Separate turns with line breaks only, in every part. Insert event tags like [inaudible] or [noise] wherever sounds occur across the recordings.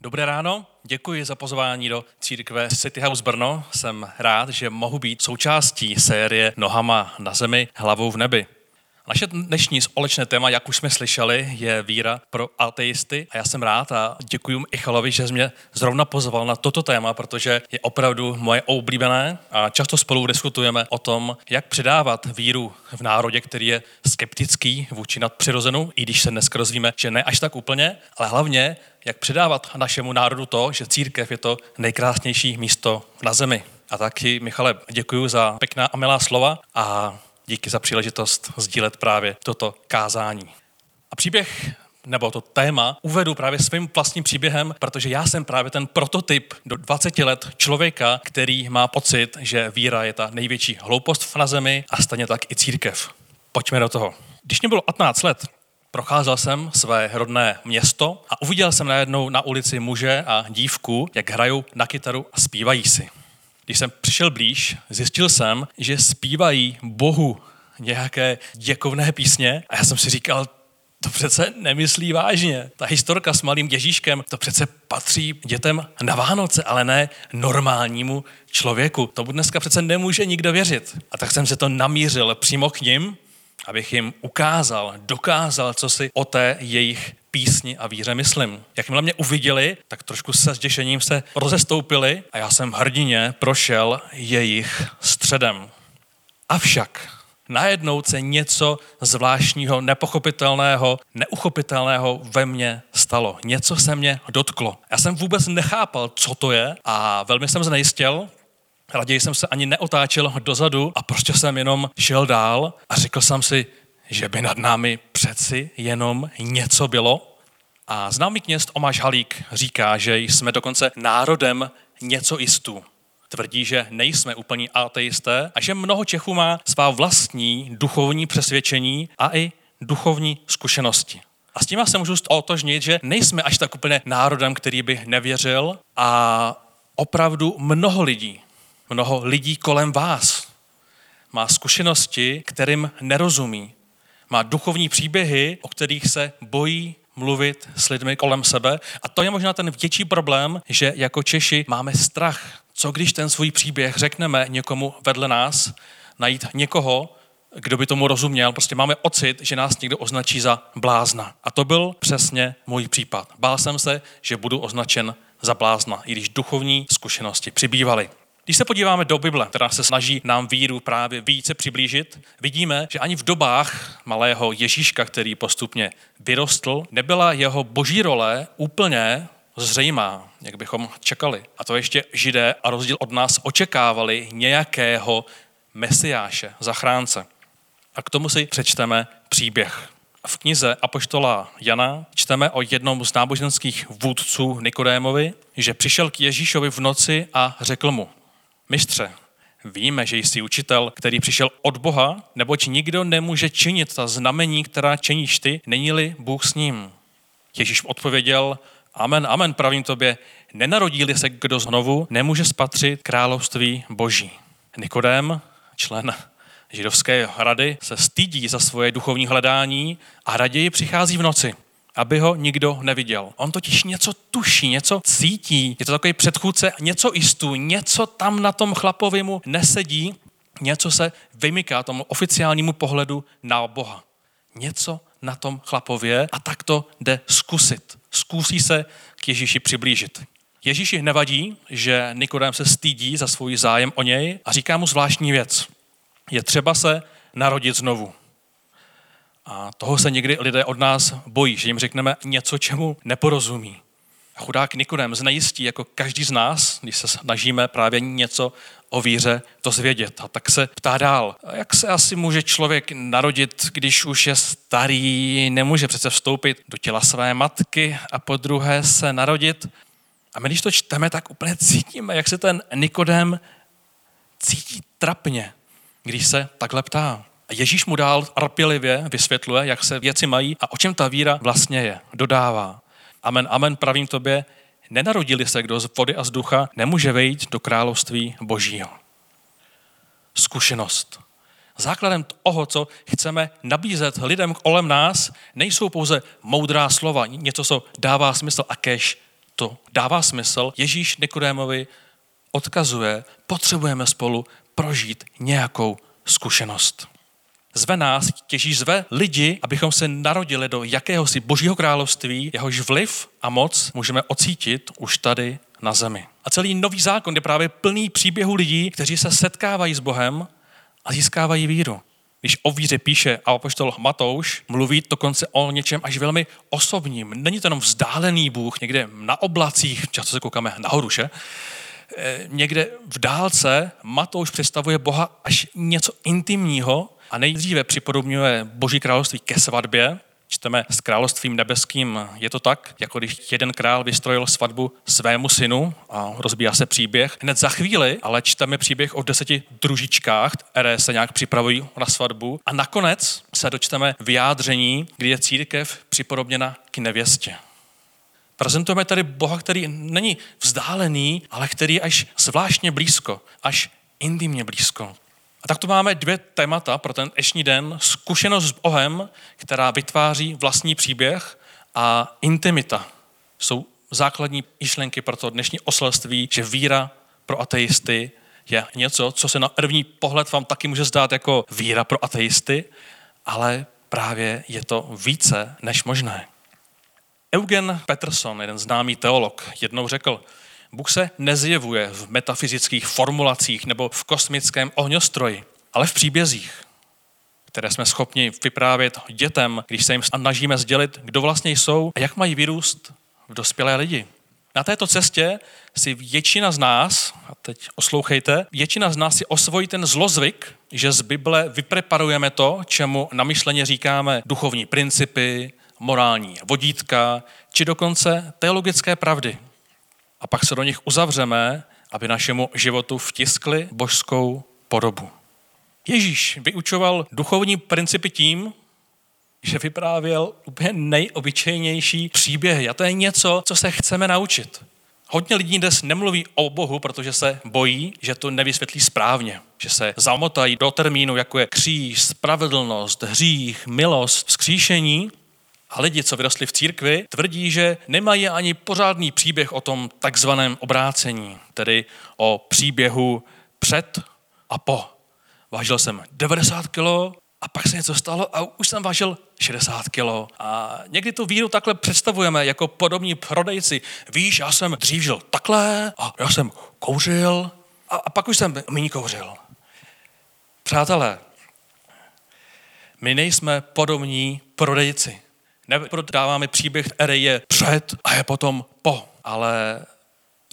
Dobré ráno, děkuji za pozvání do církve City House Brno. Jsem rád, že mohu být součástí série Nohama na zemi, hlavou v nebi. Naše dnešní společné téma, jak už jsme slyšeli, je víra pro ateisty a já jsem rád a děkuji Ichalovi, že mě zrovna pozval na toto téma, protože je opravdu moje oblíbené a často spolu diskutujeme o tom, jak předávat víru v národě, který je skeptický vůči nadpřirozenu, i když se dneska rozvíme, že ne až tak úplně, ale hlavně, jak předávat našemu národu to, že církev je to nejkrásnější místo na zemi. A taky, Michale, děkuji za pěkná a milá slova a díky za příležitost sdílet právě toto kázání. A příběh nebo to téma uvedu právě svým vlastním příběhem, protože já jsem právě ten prototyp do 20 let člověka, který má pocit, že víra je ta největší hloupost na zemi a stejně tak i církev. Pojďme do toho. Když mě bylo 15 let, procházel jsem své rodné město a uviděl jsem najednou na ulici muže a dívku, jak hrajou na kytaru a zpívají si. Když jsem přišel blíž, zjistil jsem, že zpívají Bohu nějaké děkovné písně a já jsem si říkal, to přece nemyslí vážně. Ta historka s malým Ježíškem, to přece patří dětem na Vánoce, ale ne normálnímu člověku. Tomu dneska přece nemůže nikdo věřit. A tak jsem se to namířil přímo k ním, abych jim ukázal, dokázal, co si o té jejich písni a víře myslím. Jakmile mě uviděli, tak trošku se zděšením se rozestoupili a já jsem hrdině prošel jejich středem. Avšak najednou se něco zvláštního, nepochopitelného, neuchopitelného ve mně stalo. Něco se mě dotklo. Já jsem vůbec nechápal, co to je a velmi jsem znejistil, Raději jsem se ani neotáčel dozadu a prostě jsem jenom šel dál a řekl jsem si, že by nad námi přeci jenom něco bylo. A známý kněz Omáš Halík říká, že jsme dokonce národem něco jistů. Tvrdí, že nejsme úplní ateisté a že mnoho Čechů má svá vlastní duchovní přesvědčení a i duchovní zkušenosti. A s tím se můžu otožnit, že nejsme až tak úplně národem, který by nevěřil a opravdu mnoho lidí, mnoho lidí kolem vás má zkušenosti, kterým nerozumí, má duchovní příběhy, o kterých se bojí mluvit s lidmi kolem sebe. A to je možná ten větší problém, že jako Češi máme strach. Co když ten svůj příběh řekneme někomu vedle nás, najít někoho, kdo by tomu rozuměl. Prostě máme ocit, že nás někdo označí za blázna. A to byl přesně můj případ. Bál jsem se, že budu označen za blázna, i když duchovní zkušenosti přibývaly. Když se podíváme do Bible, která se snaží nám víru právě více přiblížit, vidíme, že ani v dobách malého Ježíška, který postupně vyrostl, nebyla jeho boží role úplně zřejmá, jak bychom čekali. A to ještě židé a rozdíl od nás očekávali nějakého mesiáše, zachránce. A k tomu si přečteme příběh. V knize Apoštola Jana čteme o jednom z náboženských vůdců Nikodémovi, že přišel k Ježíšovi v noci a řekl mu, Mistře, víme, že jsi učitel, který přišel od Boha, neboť nikdo nemůže činit ta znamení, která činíš ty, není-li Bůh s ním. Ježíš odpověděl, amen, amen, pravím tobě, nenarodí-li se kdo znovu, nemůže spatřit království boží. Nikodém, člen židovské rady, se stydí za svoje duchovní hledání a raději přichází v noci aby ho nikdo neviděl. On totiž něco tuší, něco cítí. Je to takový předchůdce, něco jistů, něco tam na tom chlapovi mu nesedí, něco se vymyká tomu oficiálnímu pohledu na Boha. Něco na tom chlapově a tak to jde zkusit. Zkusí se k Ježíši přiblížit. Ježíši nevadí, že Nikodém se stydí za svůj zájem o něj a říká mu zvláštní věc. Je třeba se narodit znovu. A toho se někdy lidé od nás bojí, že jim řekneme něco, čemu neporozumí. A chudák Nikodem znejistí, jako každý z nás, když se snažíme právě něco o víře dozvědět. A tak se ptá dál, jak se asi může člověk narodit, když už je starý, nemůže přece vstoupit do těla své matky a po druhé se narodit. A my, když to čteme, tak úplně cítíme, jak se ten Nikodem cítí trapně, když se takhle ptá. Ježíš mu dál arpělivě vysvětluje, jak se věci mají a o čem ta víra vlastně je. Dodává. Amen, amen, pravím tobě, nenarodili se kdo z vody a z ducha, nemůže vejít do království božího. Zkušenost. Základem toho, co chceme nabízet lidem kolem nás, nejsou pouze moudrá slova, něco, co dává smysl a kež to dává smysl. Ježíš Nikodémovi odkazuje, potřebujeme spolu prožít nějakou zkušenost. Zve nás, Ježíš zve lidi, abychom se narodili do jakéhosi božího království, jehož vliv a moc můžeme ocítit už tady na zemi. A celý nový zákon je právě plný příběhů lidí, kteří se setkávají s Bohem a získávají víru. Když o víře píše a apoštol Matouš, mluví dokonce o něčem až velmi osobním. Není to jenom vzdálený Bůh někde na oblacích, často se koukáme nahoru, že? E, někde v dálce Matouš představuje Boha až něco intimního a nejdříve připodobňuje Boží království ke svatbě, Čteme s královstvím nebeským, je to tak, jako když jeden král vystrojil svatbu svému synu a rozbíjá se příběh. Hned za chvíli ale čteme příběh o deseti družičkách, které se nějak připravují na svatbu. A nakonec se dočteme vyjádření, kdy je církev připodobněna k nevěstě. Prezentujeme tady Boha, který není vzdálený, ale který je až zvláštně blízko, až intimně blízko. A tak tu máme dvě témata pro ten dnešní den. Zkušenost s Bohem, která vytváří vlastní příběh a intimita. Jsou základní myšlenky pro to dnešní oselství, že víra pro ateisty je něco, co se na první pohled vám taky může zdát jako víra pro ateisty, ale právě je to více než možné. Eugen Peterson, jeden známý teolog, jednou řekl, Bůh se nezjevuje v metafyzických formulacích nebo v kosmickém ohňostroji, ale v příbězích, které jsme schopni vyprávět dětem, když se jim snažíme sdělit, kdo vlastně jsou a jak mají vyrůst v dospělé lidi. Na této cestě si většina z nás, a teď oslouchejte, většina z nás si osvojí ten zlozvyk, že z Bible vypreparujeme to, čemu namyšleně říkáme duchovní principy, morální vodítka, či dokonce teologické pravdy a pak se do nich uzavřeme, aby našemu životu vtiskli božskou podobu. Ježíš vyučoval duchovní principy tím, že vyprávěl úplně nejobyčejnější příběhy. A to je něco, co se chceme naučit. Hodně lidí dnes nemluví o Bohu, protože se bojí, že to nevysvětlí správně. Že se zamotají do termínu, jako je kříž, spravedlnost, hřích, milost, vzkříšení a lidi, co vyrostli v církvi, tvrdí, že nemají ani pořádný příběh o tom takzvaném obrácení, tedy o příběhu před a po. Vážil jsem 90 kilo a pak se něco stalo a už jsem vážil 60 kilo. A někdy tu víru takhle představujeme jako podobní prodejci. Víš, já jsem dřív žil takhle a já jsem kouřil a, a pak už jsem méně kouřil. Přátelé, my nejsme podobní prodejci. Neprodáváme příběh, který je před a je potom po, ale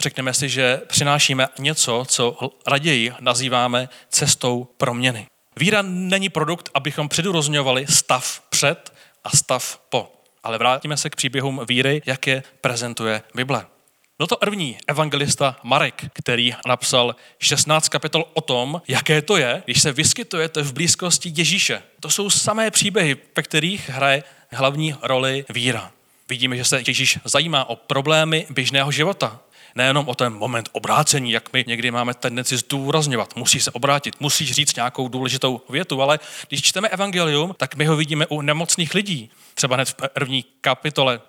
řekneme si, že přinášíme něco, co raději nazýváme cestou proměny. Víra není produkt, abychom předurozňovali stav před a stav po. Ale vrátíme se k příběhům víry, jak je prezentuje Bible. Byl to první evangelista Marek, který napsal 16 kapitol o tom, jaké to je, když se vyskytujete v blízkosti Ježíše. To jsou samé příběhy, ve kterých hraje hlavní roli víra. Vidíme, že se Ježíš zajímá o problémy běžného života. Nejenom o ten moment obrácení, jak my někdy máme tendenci zdůrazňovat. Musí se obrátit, musíš říct nějakou důležitou větu, ale když čteme evangelium, tak my ho vidíme u nemocných lidí. Třeba hned v první kapitole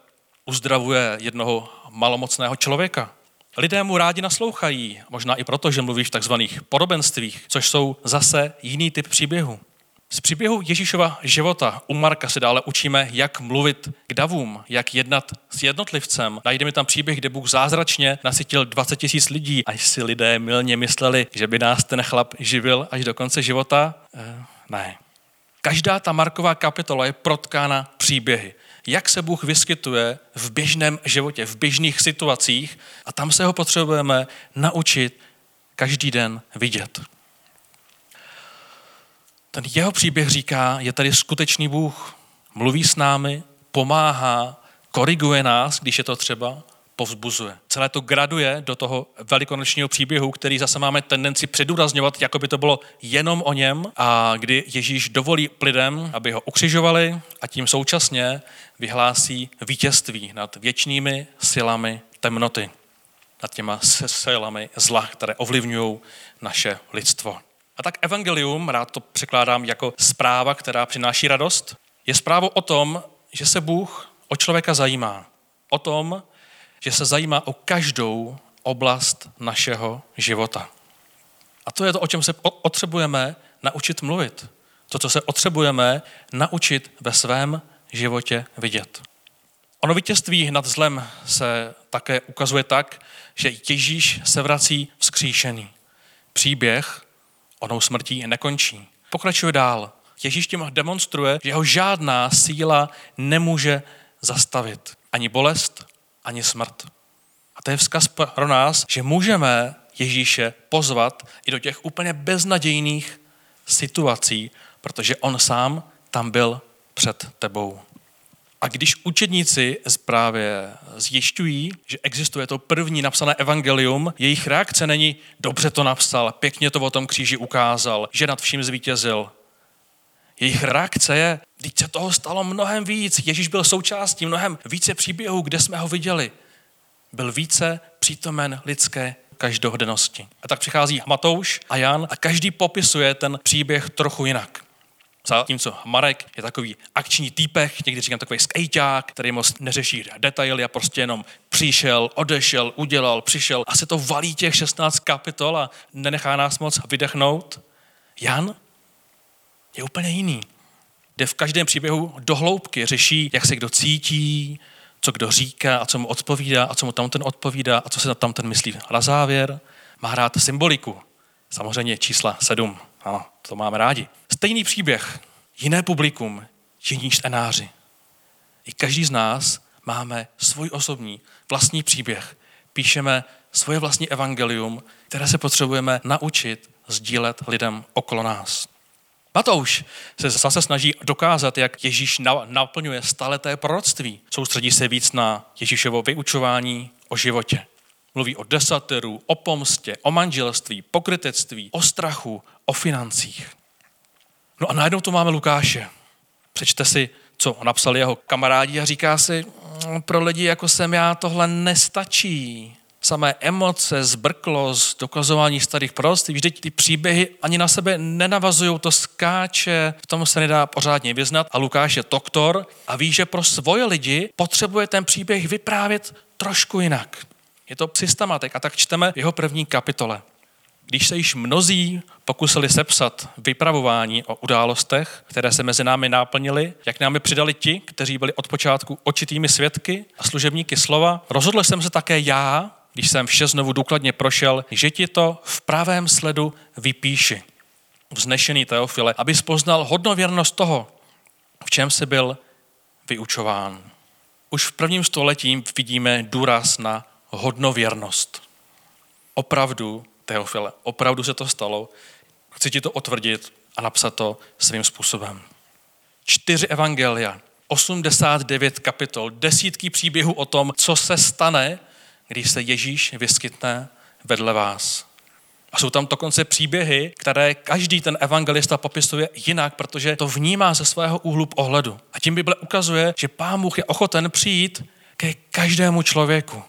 uzdravuje jednoho malomocného člověka. Lidé mu rádi naslouchají, možná i proto, že mluví v takzvaných podobenstvích, což jsou zase jiný typ příběhu. Z příběhu Ježíšova života u Marka se dále učíme, jak mluvit k davům, jak jednat s jednotlivcem. Najdeme tam příběh, kde Bůh zázračně nasytil 20 tisíc lidí, až si lidé milně mysleli, že by nás ten chlap živil až do konce života. Eh, ne. Každá ta Marková kapitola je protkána příběhy. Jak se Bůh vyskytuje v běžném životě, v běžných situacích a tam se ho potřebujeme naučit každý den vidět. Ten jeho příběh říká, je tady skutečný Bůh, mluví s námi, pomáhá, koriguje nás, když je to třeba, povzbuzuje. Celé to graduje do toho velikonočního příběhu, který zase máme tendenci předůrazňovat, jako by to bylo jenom o něm a kdy Ježíš dovolí lidem, aby ho ukřižovali a tím současně vyhlásí vítězství nad věčnými silami temnoty, nad těma silami zla, které ovlivňují naše lidstvo. A tak evangelium, rád to překládám jako zpráva, která přináší radost, je zprávou o tom, že se Bůh o člověka zajímá. O tom, že se zajímá o každou oblast našeho života. A to je to, o čem se potřebujeme naučit mluvit. To, co se potřebujeme naučit ve svém životě vidět. Ono vítězství nad zlem se také ukazuje tak, že Ježíš se vrací vzkříšený. Příběh onou smrtí nekončí. Pokračuje dál. Ježíš tím demonstruje, že jeho žádná síla nemůže zastavit. Ani bolest, ani smrt. A to je vzkaz pro nás, že můžeme Ježíše pozvat i do těch úplně beznadějných situací, protože on sám tam byl před tebou. A když učedníci právě zjišťují, že existuje to první napsané evangelium, jejich reakce není dobře to napsal, pěkně to o tom kříži ukázal, že nad vším zvítězil. Jejich reakce je, když se toho stalo mnohem víc. Ježíš byl součástí mnohem více příběhů, kde jsme ho viděli. Byl více přítomen lidské každodennosti. A tak přichází Matouš a Jan a každý popisuje ten příběh trochu jinak. Zatímco Marek je takový akční týpek, někdy říkám takový skejťák, který moc neřeší detaily a prostě jenom přišel, odešel, udělal, přišel a se to valí těch 16 kapitol a nenechá nás moc vydechnout. Jan je úplně jiný. Jde v každém příběhu do hloubky, řeší, jak se kdo cítí, co kdo říká a co mu odpovídá a co mu tam ten odpovídá a co se tam ten myslí na závěr. Má rád symboliku. Samozřejmě čísla sedm. Ano, to máme rádi. Stejný příběh, jiné publikum, jiní čtenáři. I každý z nás máme svůj osobní, vlastní příběh. Píšeme svoje vlastní evangelium, které se potřebujeme naučit sdílet lidem okolo nás. Matouš se zase snaží dokázat, jak Ježíš naplňuje staleté proroctví. Soustředí se víc na Ježíšovo vyučování o životě. Mluví o desateru, o pomstě, o manželství, pokrytectví, o strachu, o financích. No a najednou tu máme Lukáše. Přečte si, co napsali jeho kamarádi a říká si, mm, pro lidi jako jsem já tohle nestačí. Samé emoce, zbrklost, dokazování starých proroctví, vždyť ty příběhy ani na sebe nenavazují, to skáče, v tom se nedá pořádně vyznat. A Lukáš je doktor a ví, že pro svoje lidi potřebuje ten příběh vyprávět trošku jinak. Je to systematik a tak čteme jeho první kapitole. Když se již mnozí pokusili sepsat vypravování o událostech, které se mezi námi náplnily, jak nám je přidali ti, kteří byli od počátku očitými svědky a služebníky slova, rozhodl jsem se také já, když jsem vše znovu důkladně prošel, že ti to v pravém sledu vypíši. Vznešený Teofile, aby poznal hodnověrnost toho, v čem se byl vyučován. Už v prvním století vidíme důraz na hodnověrnost. Opravdu Teofile, opravdu se to stalo. Chci ti to otvrdit a napsat to svým způsobem. Čtyři evangelia, 89 kapitol, desítky příběhů o tom, co se stane, když se Ježíš vyskytne vedle vás. A jsou tam dokonce příběhy, které každý ten evangelista popisuje jinak, protože to vnímá ze svého úhlu pohledu. A tím Bible ukazuje, že Pán Bůh je ochoten přijít ke každému člověku.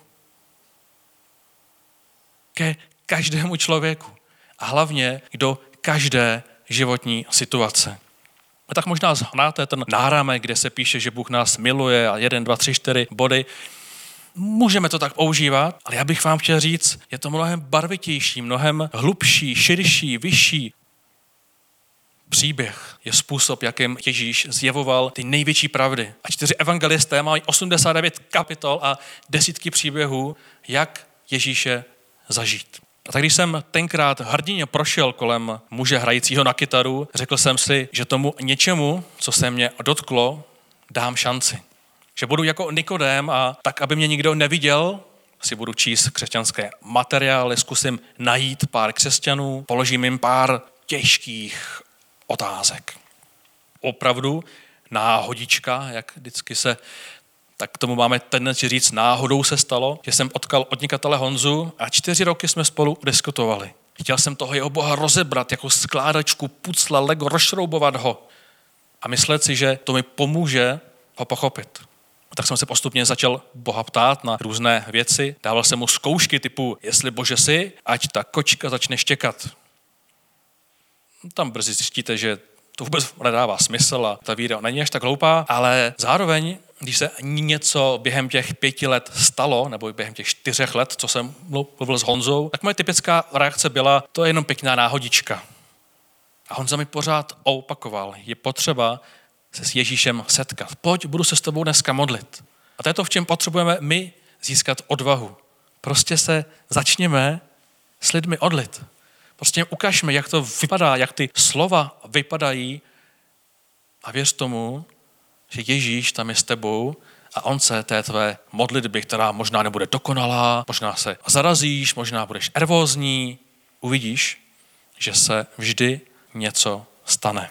Ke každému člověku. A hlavně do každé životní situace. A tak možná znáte ten náramek, kde se píše, že Bůh nás miluje a jeden, dva, tři, čtyři body. Můžeme to tak používat, ale já bych vám chtěl říct, je to mnohem barvitější, mnohem hlubší, širší, vyšší. Příběh je způsob, jakým Ježíš zjevoval ty největší pravdy. A čtyři evangelisté mají 89 kapitol a desítky příběhů, jak Ježíše zažít. A tak když jsem tenkrát hrdině prošel kolem muže hrajícího na kytaru, řekl jsem si, že tomu něčemu, co se mě dotklo, dám šanci. Že budu jako Nikodém a tak, aby mě nikdo neviděl, si budu číst křesťanské materiály, zkusím najít pár křesťanů, položím jim pár těžkých otázek. Opravdu náhodička, jak vždycky se tak k tomu máme tendenci říct, náhodou se stalo, že jsem odkal odnikatele Honzu a čtyři roky jsme spolu diskutovali. Chtěl jsem toho jeho boha rozebrat jako skládačku, pucla, lego, rozšroubovat ho a myslet si, že to mi pomůže ho pochopit. Tak jsem se postupně začal Boha ptát na různé věci. Dával jsem mu zkoušky typu, jestli bože si, ať ta kočka začne štěkat. Tam brzy zjistíte, že to vůbec nedává smysl a ta víra není až tak hloupá, ale zároveň když se něco během těch pěti let stalo, nebo během těch čtyřech let, co jsem mluvil s Honzou, tak moje typická reakce byla, to je jenom pěkná náhodička. A Honza mi pořád opakoval, je potřeba se s Ježíšem setkat. Pojď, budu se s tebou dneska modlit. A to je to, v čem potřebujeme my získat odvahu. Prostě se začněme s lidmi odlit. Prostě ukažme, jak to vypadá, jak ty slova vypadají a věř tomu, že Ježíš tam je s tebou a on se té tvé modlitby, která možná nebude dokonalá, možná se zarazíš, možná budeš nervózní, uvidíš, že se vždy něco stane.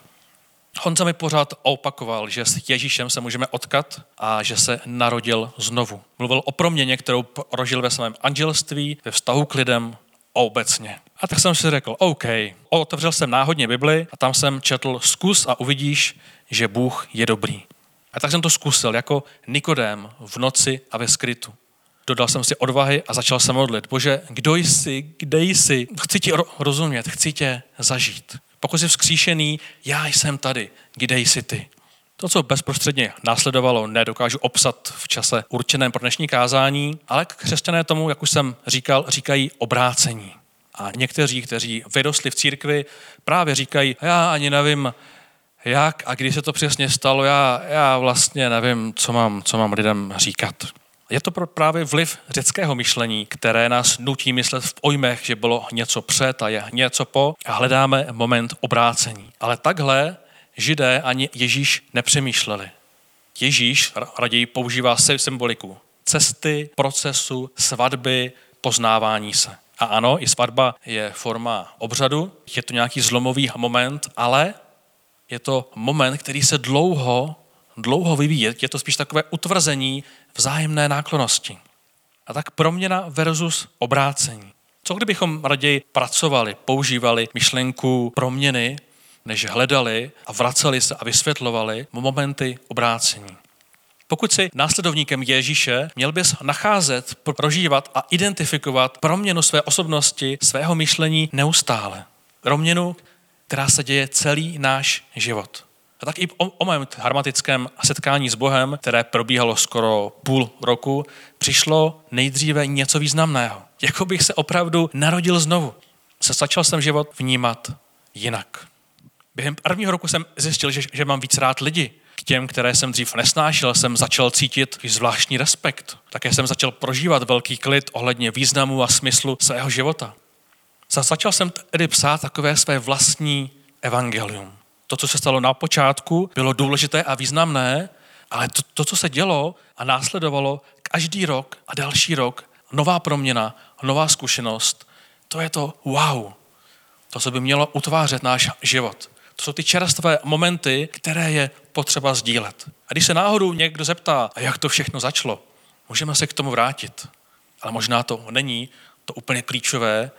Honza mi pořád opakoval, že s Ježíšem se můžeme odkat a že se narodil znovu. Mluvil o proměně, kterou prožil ve svém anželství, ve vztahu k lidem obecně. A tak jsem si řekl, OK, otevřel jsem náhodně Bibli a tam jsem četl zkus a uvidíš, že Bůh je dobrý. A tak jsem to zkusil jako Nikodém v noci a ve skrytu. Dodal jsem si odvahy a začal se modlit. Bože, kdo jsi, kde jsi? Chci ti rozumět, chci tě zažít. Pokud jsi vzkříšený, já jsem tady, kde jsi ty. To, co bezprostředně následovalo, nedokážu obsat v čase určeném pro dnešní kázání, ale křesťané tomu, jak už jsem říkal, říkají obrácení. A někteří, kteří vyrostli v církvi, právě říkají, já ani nevím, jak a kdy se to přesně stalo, já, já vlastně nevím, co mám, co mám lidem říkat. Je to právě vliv řeckého myšlení, které nás nutí myslet v pojmech, že bylo něco před a je něco po a hledáme moment obrácení. Ale takhle židé ani Ježíš nepřemýšleli. Ježíš raději používá symboliku cesty, procesu, svatby, poznávání se. A ano, i svatba je forma obřadu, je to nějaký zlomový moment, ale je to moment, který se dlouho, dlouho vyvíjí. Je to spíš takové utvrzení vzájemné náklonosti. A tak proměna versus obrácení. Co kdybychom raději pracovali, používali myšlenku proměny, než hledali a vraceli se a vysvětlovali momenty obrácení. Pokud jsi následovníkem Ježíše, měl bys nacházet, prožívat a identifikovat proměnu své osobnosti, svého myšlení neustále. Proměnu, která se děje celý náš život. A tak i o, o mém harmatickém setkání s Bohem, které probíhalo skoro půl roku, přišlo nejdříve něco významného. Jako bych se opravdu narodil znovu. Se začal jsem život vnímat jinak. Během prvního roku jsem zjistil, že, že mám víc rád lidi. K těm, které jsem dřív nesnášel, jsem začal cítit zvláštní respekt. Také jsem začal prožívat velký klid ohledně významu a smyslu svého života. Začal jsem tedy psát takové své vlastní evangelium. To, co se stalo na počátku, bylo důležité a významné, ale to, to co se dělo a následovalo každý rok a další rok, nová proměna, nová zkušenost, to je to wow. To, co by mělo utvářet náš život. To jsou ty čerstvé momenty, které je potřeba sdílet. A když se náhodou někdo zeptá, a jak to všechno začalo, můžeme se k tomu vrátit. Ale možná to není to úplně klíčové,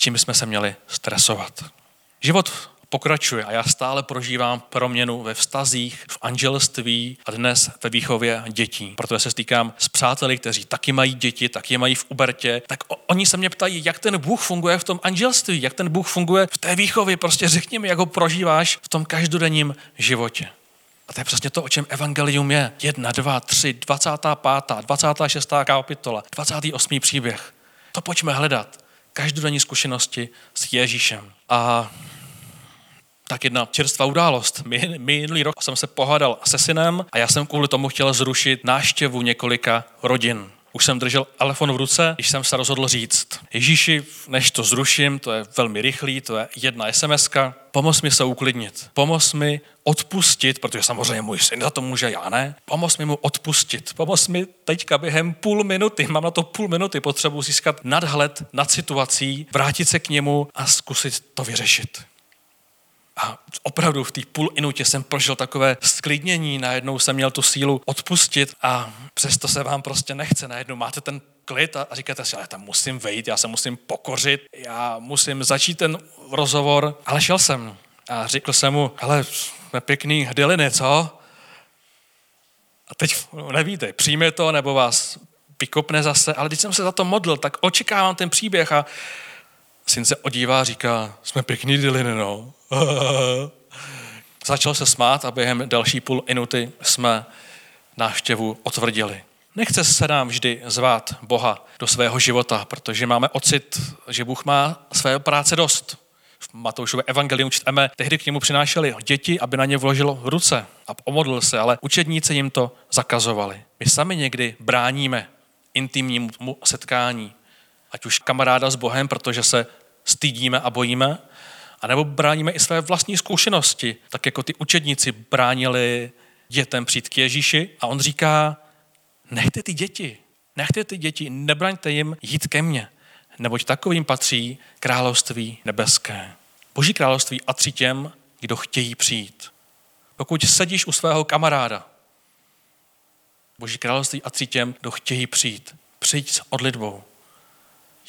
čím bychom se měli stresovat. Život pokračuje a já stále prožívám proměnu ve vztazích, v anželství a dnes ve výchově dětí. Protože se stýkám s přáteli, kteří taky mají děti, taky je mají v Ubertě, tak oni se mě ptají, jak ten Bůh funguje v tom anželství, jak ten Bůh funguje v té výchově. Prostě řekni mi, jak ho prožíváš v tom každodenním životě. A to je přesně to, o čem evangelium je. Jedna, dva, tři, 25., 26. kapitola, 28. příběh. To pojďme hledat. Každodenní zkušenosti s Ježíšem. A tak jedna čerstvá událost. Minulý rok jsem se pohádal se synem a já jsem kvůli tomu chtěl zrušit náštěvu několika rodin. Už jsem držel telefon v ruce, když jsem se rozhodl říct, Ježíši, než to zruším, to je velmi rychlý, to je jedna sms pomoz mi se uklidnit, pomoz mi odpustit, protože samozřejmě můj syn za to může, já ne, pomoz mi mu odpustit, pomoz mi teďka během půl minuty, mám na to půl minuty, potřebu získat nadhled nad situací, vrátit se k němu a zkusit to vyřešit. A opravdu v té půl inutě jsem prožil takové sklidnění, najednou jsem měl tu sílu odpustit a přesto se vám prostě nechce. Najednou máte ten klid a říkáte si, ale tam musím vejít, já se musím pokořit, já musím začít ten rozhovor, ale šel jsem a řekl jsem mu, ale jsme pěkný dyliny, co? A teď nevíte, přijme to nebo vás vykopne zase, ale když jsem se za to modlil, tak očekávám ten příběh a syn se odívá a říká, jsme pěkný dyliny, no. [laughs] Začal se smát a během další půl minuty jsme návštěvu otvrdili. Nechce se nám vždy zvát Boha do svého života, protože máme ocit, že Bůh má své práce dost. V Matoušově evangelium čteme, tehdy k němu přinášeli děti, aby na ně vložilo ruce a pomodlil se, ale učedníci jim to zakazovali. My sami někdy bráníme intimnímu setkání, ať už kamaráda s Bohem, protože se stydíme a bojíme, anebo bráníme i své vlastní zkušenosti, tak jako ty učedníci bránili dětem přijít k Ježíši a on říká, nechte ty děti, nechte ty děti, nebraňte jim jít ke mně, neboť takovým patří království nebeské. Boží království a těm, kdo chtějí přijít. Pokud sedíš u svého kamaráda, Boží království a tři těm, kdo chtějí přijít. Přijď s odlitbou.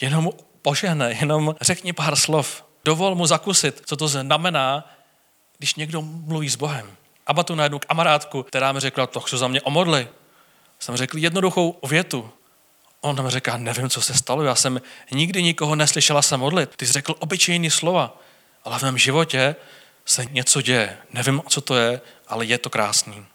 Jenom požehne, jenom řekni pár slov. Dovol mu zakusit, co to znamená, když někdo mluví s Bohem. A tu na jednu kamarádku, která mi řekla, to chci za mě omodli. Jsem řekl jednoduchou větu. On mi říká, nevím, co se stalo, já jsem nikdy nikoho neslyšela se modlit. Ty jsi řekl obyčejný slova, ale v mém životě se něco děje. Nevím, co to je, ale je to krásný.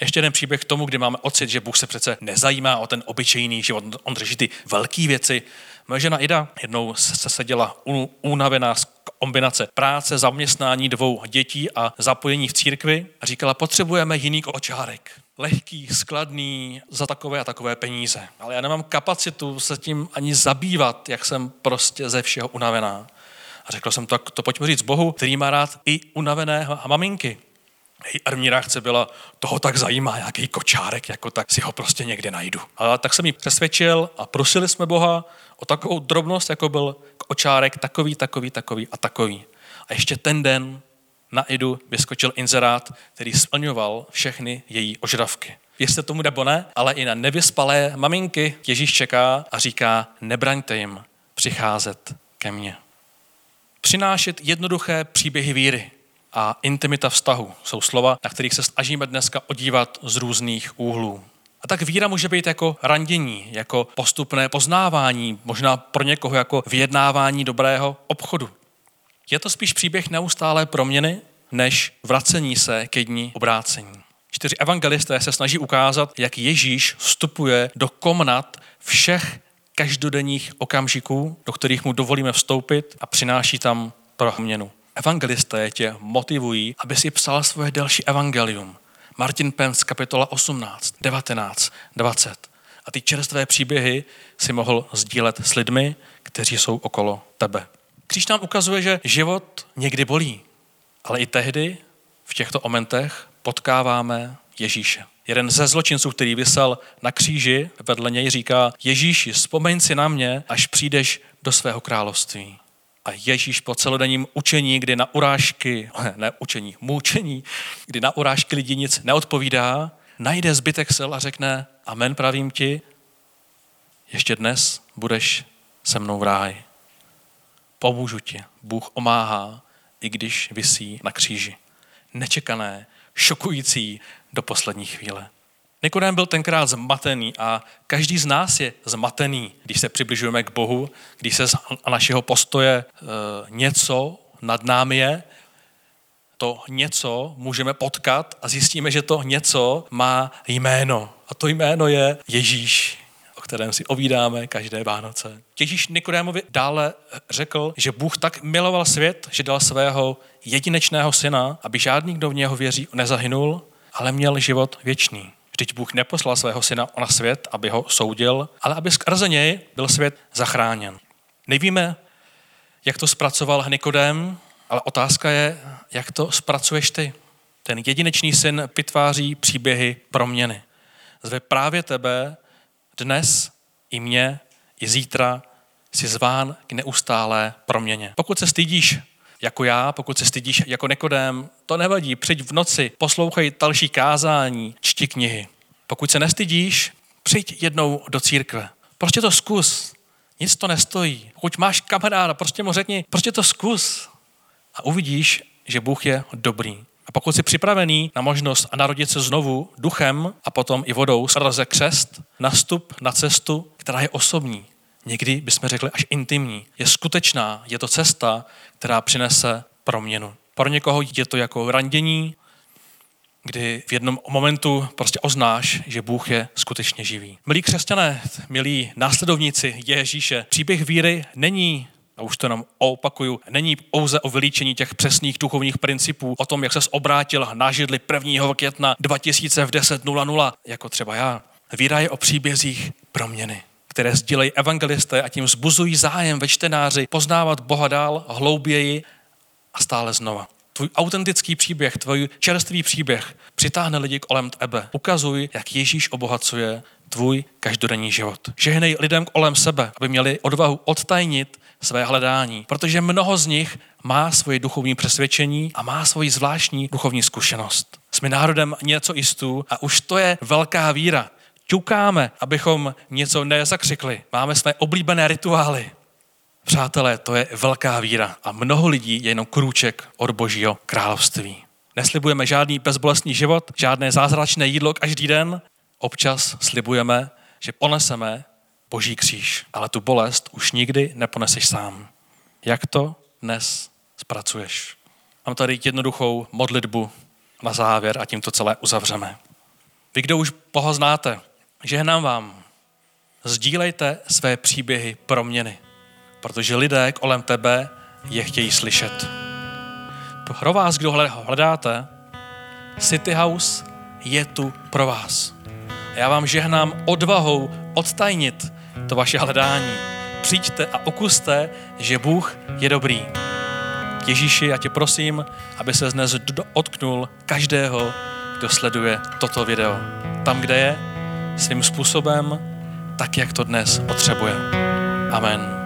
Ještě jeden příběh k tomu, kdy máme ocit, že Bůh se přece nezajímá o ten obyčejný život, on řeší ty velké věci. Moje žena Ida jednou se seděla únavená z kombinace práce, zaměstnání dvou dětí a zapojení v církvi a říkala, potřebujeme jiný očárek. Lehký, skladný, za takové a takové peníze. Ale já nemám kapacitu se tím ani zabývat, jak jsem prostě ze všeho unavená. A řekl jsem, tak to pojďme říct Bohu, který má rád i unavené maminky. Její armní reakce byla, toho tak zajímá nějaký kočárek, jako tak si ho prostě někde najdu. A tak jsem jí přesvědčil a prosili jsme Boha o takovou drobnost, jako byl kočárek takový, takový, takový a takový. A ještě ten den na Idu vyskočil inzerát, který splňoval všechny její ožravky. Věřte tomu nebo ne, ale i na nevyspalé maminky Ježíš čeká a říká, nebraňte jim přicházet ke mně. Přinášet jednoduché příběhy víry, a intimita vztahu jsou slova, na kterých se snažíme dneska odívat z různých úhlů. A tak víra může být jako randění, jako postupné poznávání, možná pro někoho jako vyjednávání dobrého obchodu. Je to spíš příběh neustálé proměny, než vracení se ke dní obrácení. Čtyři evangelisté se snaží ukázat, jak Ježíš vstupuje do komnat všech každodenních okamžiků, do kterých mu dovolíme vstoupit a přináší tam proměnu evangelisté tě motivují, aby si psal svoje další evangelium. Martin Pence, kapitola 18, 19, 20. A ty čerstvé příběhy si mohl sdílet s lidmi, kteří jsou okolo tebe. Kříž nám ukazuje, že život někdy bolí, ale i tehdy v těchto momentech potkáváme Ježíše. Jeden ze zločinců, který vysel na kříži, vedle něj říká, Ježíši, vzpomeň si na mě, až přijdeš do svého království. A Ježíš po celodenním učení, kdy na urážky, [laughs] ne učení, mučení, kdy na urážky lidi nic neodpovídá, najde zbytek sil a řekne, amen pravím ti, ještě dnes budeš se mnou v ráji. Pomůžu ti. Bůh omáhá, i když visí na kříži. Nečekané, šokující do poslední chvíle. Nikodém byl tenkrát zmatený a každý z nás je zmatený, když se přibližujeme k Bohu, když se z našeho postoje e, něco nad námi je, to něco můžeme potkat a zjistíme, že to něco má jméno. A to jméno je Ježíš, o kterém si ovídáme každé Vánoce. Ježíš Nikodémovi dále řekl, že Bůh tak miloval svět, že dal svého jedinečného syna, aby žádný, kdo v něho věří, nezahynul, ale měl život věčný. Vždyť Bůh neposlal svého syna na svět, aby ho soudil, ale aby skrze něj byl svět zachráněn. Nevíme, jak to zpracoval Nikodem, ale otázka je, jak to zpracuješ ty. Ten jedinečný syn vytváří příběhy proměny. Zve právě tebe dnes i mě, i zítra si zván k neustálé proměně. Pokud se stydíš jako já, pokud se stydíš jako Nekodém, to nevadí, přijď v noci, poslouchej další kázání, čti knihy. Pokud se nestydíš, přijď jednou do církve. Prostě to zkus. Nic to nestojí. Pokud máš kamaráda, prostě mu řekni, prostě to zkus. A uvidíš, že Bůh je dobrý. A pokud jsi připravený na možnost a narodit se znovu duchem a potom i vodou skrze křest, nastup na cestu, která je osobní. Někdy bychom řekli až intimní. Je skutečná, je to cesta, která přinese proměnu. Pro někoho je to jako randění, kdy v jednom momentu prostě oznáš, že Bůh je skutečně živý. Milí křesťané, milí následovníci Ježíše, příběh víry není a už to jenom opakuju, není pouze o vylíčení těch přesných duchovních principů, o tom, jak se obrátil na židli 1. května 2000 v 10.00, jako třeba já. Víra je o příbězích proměny které sdílejí evangelisté a tím zbuzují zájem ve čtenáři poznávat Boha dál, hlouběji a stále znova. Tvůj autentický příběh, tvůj čerstvý příběh přitáhne lidi kolem tebe. Ukazuj, jak Ježíš obohacuje tvůj každodenní život. Žehnej lidem kolem sebe, aby měli odvahu odtajnit své hledání, protože mnoho z nich má svoje duchovní přesvědčení a má svoji zvláštní duchovní zkušenost. Jsme národem něco jistů a už to je velká víra ťukáme, abychom něco nezakřikli. Máme své oblíbené rituály. Přátelé, to je velká víra a mnoho lidí je jenom krůček od božího království. Neslibujeme žádný bezbolestný život, žádné zázračné jídlo každý den. Občas slibujeme, že poneseme boží kříž, ale tu bolest už nikdy neponeseš sám. Jak to dnes zpracuješ? Mám tady jednoduchou modlitbu na závěr a tím to celé uzavřeme. Vy, kdo už Boha znáte, Žehnám vám. Sdílejte své příběhy proměny, protože lidé kolem tebe je chtějí slyšet. Pro vás, kdo hledáte, City House je tu pro vás. Já vám žehnám odvahou odtajnit to vaše hledání. Přijďte a okuste, že Bůh je dobrý. Ježíši, já tě prosím, aby se dnes dotknul každého, kdo sleduje toto video. Tam, kde je, svým způsobem, tak jak to dnes potřebuje. Amen.